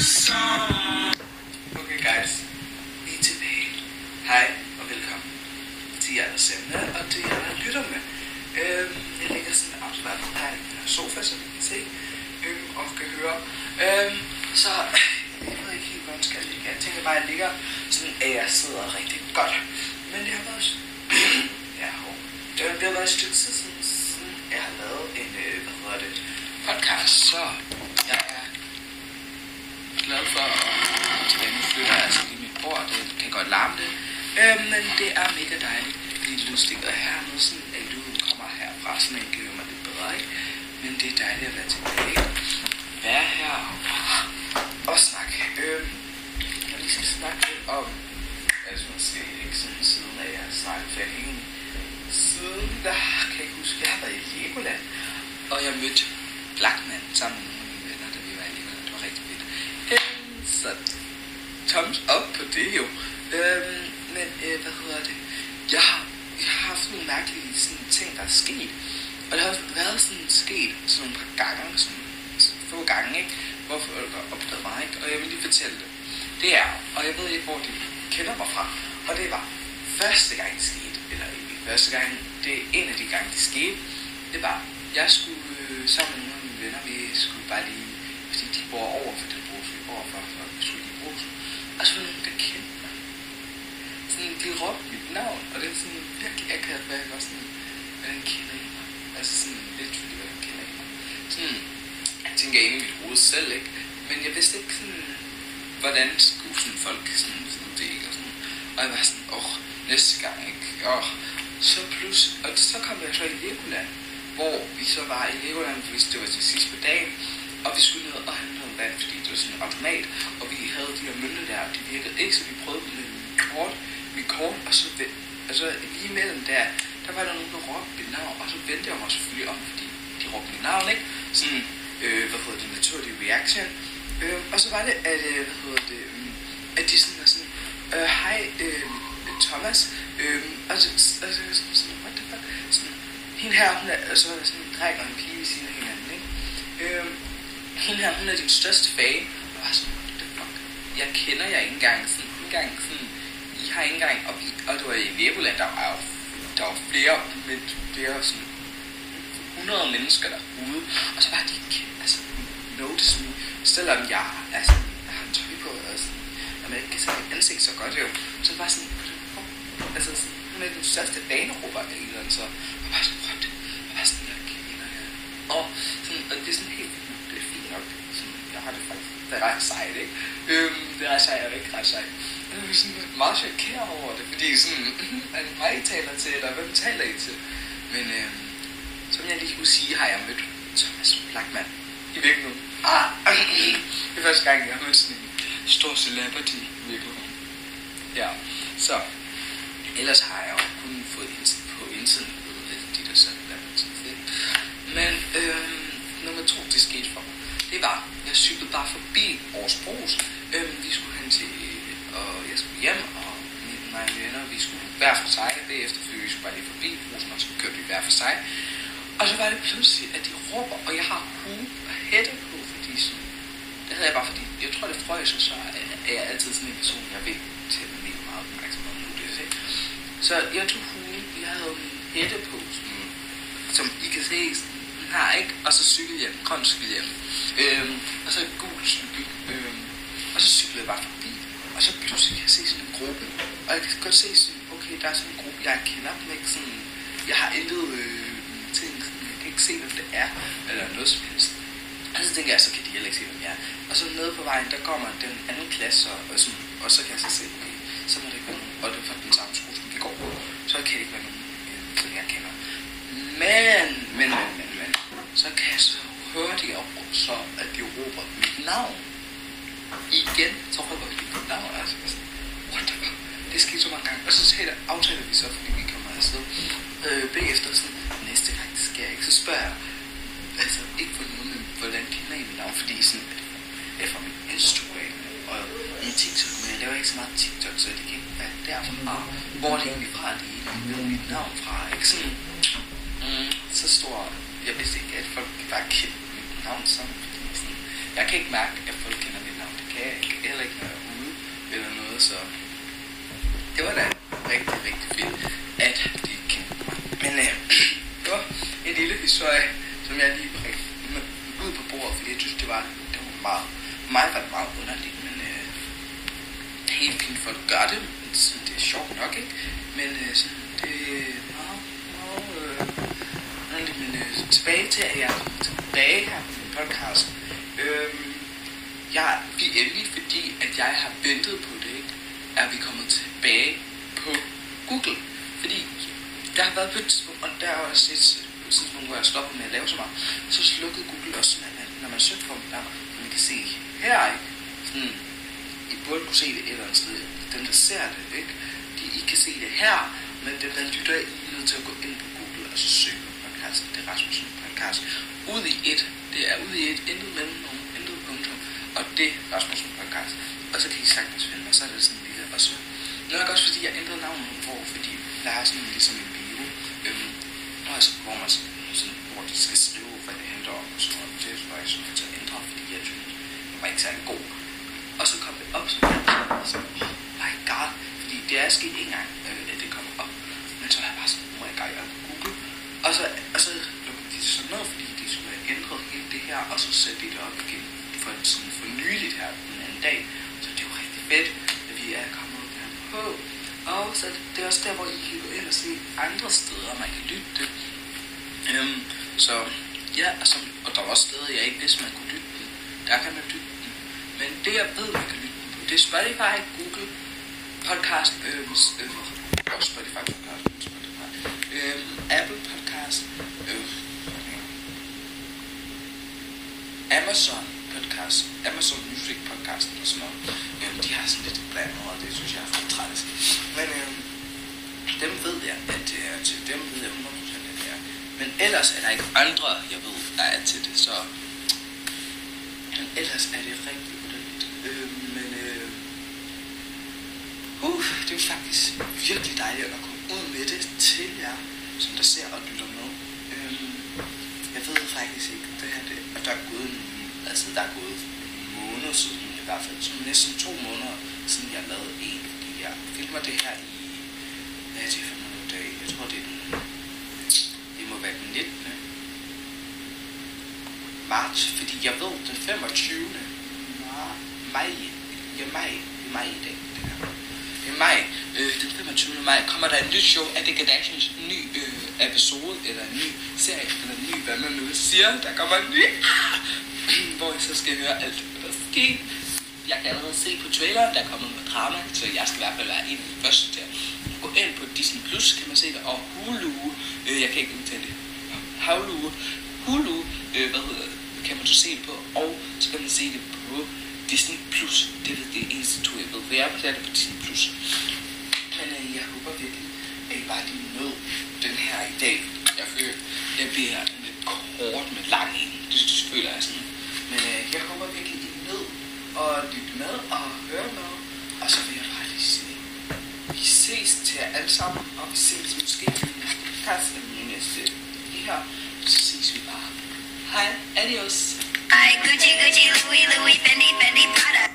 Okay guys, vi er tilbage. Hej og velkommen til jer, der ser med, og til jer, der lytter med. Øhm, jeg ligger sådan afslappet her i den her sofa, som I kan se øhm, og kan høre. Øhm, så jeg ved ikke helt, hvordan skal jeg ligge. Jeg tænker bare, at jeg ligger sådan, at jeg sidder rigtig godt. Men det har været... ja, det, har, det har været et stykke tid siden, siden jeg har lavet en, øh, hvad hedder det, podcast, så jeg er glad for at tilbage. Nu flytter jeg altså lige mit bord, det kan godt larme det. Øh, men det er mega dejligt, Det er lustigt. at have noget sådan, at du kommer herfra, sådan en gør mig lidt bedre, ikke? Men det er dejligt at være tilbage. Være her og snakke. Øh, jeg vil lige snakke lidt om, altså måske ikke sådan siden af jeg har snakket, for jeg kan ikke siden, der kan jeg ikke huske, jeg har været i Legoland, og jeg mødte Blackman sammen med nogle af mine venner, da vi var i Legoland. Det var rigtig fedt. Øhm, så thumbs up på det jo. Øhm, men øh, hvad hedder det? Jeg har, jeg har haft de sådan, ting, der er sket. Og det har også været sådan sket sådan nogle par gange, sådan, få gange, ikke? hvor folk har opdaget mig, ikke? og jeg vil lige fortælle det. Det er, og jeg ved ikke, hvor de kender mig fra, og det var første gang det skete, eller ikke første gang, det er en af de gange, det skete, det var, jeg skulle øh, sammen med nogle af mine venner, vi skulle bare lige, fordi de bor over for den brus, vi bor for, for vi skulle lige brus. Og så var nogen, der kendte mig. Sådan, de råbte mit navn, og det er sådan virkelig akavet, for jeg var sådan, hvordan kender I mig? Altså sådan lidt, fordi hvordan kender I mig? Sådan, jeg tænker inde i mit hoved selv, ikke? Men jeg vidste ikke sådan, hvordan skulle sådan folk sådan, sådan det, ikke? Og, sådan, og jeg var sådan, åh, oh, næste gang, ikke? Åh, så plus, og så kom jeg så i Legoland, hvor vi så var i Legoland, hvis det var til sidst på dagen, og vi skulle ned og have noget vand, fordi det var sådan en automat, og vi havde de her mønter der, og de virkede ikke, så vi prøvede med mit kort, mit kort, og så, altså lige imellem der, der var der nogen, der råbte mit navn, og så vendte jeg mig selvfølgelig om, fordi de råbte mit navn, ikke? Sådan, øh, hvad hedder det, naturlig reaction. Øh, og så var det, at, øh, hvad hedder det, øh, at de sådan var sådan, øh, hej, øh, Thomas, øh, og så, og så sådan, sådan, what the fuck, sådan, hende her, hun er, altså sådan en dreng og en pige ved siden af hinanden, ikke? Øh, hende her, hun er din største fan, og jeg var sådan, what the fuck, jeg kender jer ikke engang, sådan, ikke engang sådan, I har ikke engang, og, og det var i Legoland, der var jo, der var flere, med flere sådan, 100 mennesker derude, og så var de ikke, altså, notice me, selvom jeg, altså, jeg har tøj på, og sådan, og man ikke kan se mit ansigt så godt jo, så var sådan, altså, sådan, hun er den største baneråber eller eller så, og bare sådan, what? Og bare sådan, jeg kender. Og, sådan, og det er sådan helt, det er fint nok, sådan, jeg har det er ret sejt, ikke? Øhm, det er ret sejt, og ikke ret sejt. Jeg er sådan meget chokeret over det, fordi sådan, er det mig, I taler til, eller hvem taler I til? Men, øhm, som jeg lige kunne sige, har jeg mødt Thomas Blackman i virkeligheden. Ah, det er første gang, jeg har mødt sådan en stor celebrity i virkeligheden. Ja, så ellers har jeg jo kun fået indsigt på indsiden ved de der sådan der. Men øhm, nummer to, det skete for mig. Det var, jeg cyklede bare forbi vores Bros. Øhm, vi skulle hen til, øh, og jeg skulle hjem, og mine, mine venner, vi skulle hver for sig bagefter, fordi vi skulle bare lige forbi Brosen, og så kørte vi hver for sig. Og så var det pludselig, at de råber, og jeg har hue og hætte på, fordi sådan, det havde jeg bare fordi, jeg tror det frøs, og så er jeg altid sådan en person, jeg vil til mega meget opmærksomhed nu det, er Så jeg tog hue, jeg havde min hætte på, sådan, som I kan se, sådan, her, ikke? Og så cykelhjem, grøn cykelhjem. Øhm, og så gul cykel. Øhm, og så cyklede jeg bare forbi. Og så pludselig kan jeg se sådan en gruppe. Og jeg kan godt se sådan, okay, der er sådan en gruppe, jeg kender dem ikke sådan, jeg har intet øh, ting, jeg kan ikke se, hvem det er, eller noget som helst. Og så tænker jeg, så kan de heller ikke se, hvem jeg er. Og så nede på vejen, der kommer den anden klasse, og, og, sådan, og så kan jeg så se, okay, så må det ikke være nogen, og det er fra den samme skole, som vi går på. Så kan det ikke være nogen, øh, som jeg kender. Men, men, men, men, men, så kan jeg så høre de op, så at de råber mit navn. Igen, så råber de mit navn, altså sådan, what the fuck? Det skete så mange gange. Og så taler, aftaler vi så, fordi vi kommer afsted. Øh, bagefter sådan, næste gang det sker ikke, så spørger jeg, altså ikke for noget, men hvordan kender I mit navn? Fordi sådan, det er fra min Instagram og min TikTok, men jeg laver ikke så meget TikTok, så det kan ikke være derfra. Hvor er det egentlig fra, at I ved mit navn fra? Ikke sådan, mm, så stor, jeg vidste mit navn sådan, fordi sådan, jeg kan ikke mærke, at folk kender mit navn, det kan jeg ikke. Heller ikke, når jeg er ude eller noget, så det var da rigtig, rigtig fedt, at de kendte mig. Men øh, det var en lille historie, som jeg lige bringte ud på bordet, fordi jeg synes, det var, det var meget, meget, var meget underligt, men øh, helt fint folk gør gøre det, så det er sjovt nok, ikke? Men øh, sådan, det er meget, meget øh, underligt, men øh, tilbage til, at jeg er tilbage her på min podcast. Øh, jeg, vi er endelig, fordi at jeg har ventet på det, ikke? er vi kommet tilbage på Google. Fordi der har været på et tidspunkt, og der er også et tidspunkt, hvor jeg stoppede med at lave så meget, så slukkede Google også når man, når man søgte på dem der, man kan se her, ikke? Sådan, I burde kunne se det et eller andet sted. Den, der ser det, ikke? De, I kan se det her, men dem, der lytter, I er nødt til at gå ind på Google og så søge podcast. Det er Rasmussen podcast. Ud i et. Det er ud i et. Intet mellem nogen. Intet punktum. Og det Rasmussen podcast. Og så kan I sagtens finde mig. Så er det sådan en lille og så. Nok også fordi jeg ændrede navnet nogle år, fordi der er sådan ligesom en bio, øhm, altså, hvor man sådan, hvor de skal skrive, hvad det handler om, og sådan noget. Det var jeg sådan til at ændre, fordi jeg synes, det var ikke særlig god. Og så kom det op så, så, så my god, fordi det er sket en gang, øh, at det kommer op. Men så er jeg bare sådan, oh my god, jeg på Google. Og så, og så lukkede de sådan noget, fordi de skulle have ændret hele det her, og så sætte de det op igen for, sådan for nyligt her den anden dag. Så det var rigtig fedt, at vi er kommet der på. Og så det er også der, hvor I kan gå ind og se andre steder, man kan lytte det. Øhm, så ja, altså, og der er også steder, jeg ikke vidste, man kunne lytte den. Der kan man lytte den. Men det, jeg ved, man kan lytte den på, det er Spotify, Google, podcast, øhm, øh, også Spotify podcast, Spotify, øhm, Apple podcast, øh, Amazon podcast, Amazon Music podcast og sådan noget. Øhm, de har sådan lidt blandet, og det synes jeg er fantastisk. Men øhm, dem ved jeg, at det er til. Dem ved jeg 100% at det er. Men ellers er der ikke andre, jeg ved, der er til det, så... Men ellers er det rigtig underligt. Øh, men øh, uh, det er jo faktisk virkelig dejligt at komme ud med det til jer, som der ser og lytter med. Øh, jeg ved faktisk ikke, det her, det, at der er gået en, altså der er gået en måned siden, i hvert fald, så næsten to måneder siden jeg lavede en, jeg filmer det her i, hvad er det for nogle dage? Jeg tror, det er den, det må være den 19. marts, fordi jeg ved, den 25. maj, ja maj, maj i dag, det her. I maj, øh, den 25. maj, kommer der et nyt show af The Kardashians, ny øh, episode, eller en ny serie, eller en ny, hvad man nu siger. Der kommer en ny, hvor jeg så skal høre alt, hvad der sker. Jeg kan allerede se på traileren, der er kommet noget drama, så jeg skal i hvert fald være en af de første til at gå ind på Disney Plus, kan man se det, og Hulu, øh, jeg kan ikke udtale det, Hulu, Hulu, øh, hvad hedder det, kan man så se det på, og så kan man se det på Disney Plus. Det er det eneste to, jeg ved, for jeg er på det på Disney Plus. Men øh, jeg håber virkelig, at I bare lige nåede den her i dag. Jeg føler, jeg bliver lidt kort med lang en. Det, det føler jeg sådan. Men øh, jeg håber virkelig, at I nåede og lytte med og høre med. Og så vil jeg bare lige sige, vi ses til jer alle sammen, og vi ses måske i podcast den næste det her. Så ses vi bare. Hej, adios. Hej, Gucci, Gucci, Louis, Louis, Fendi, Fendi, Prada.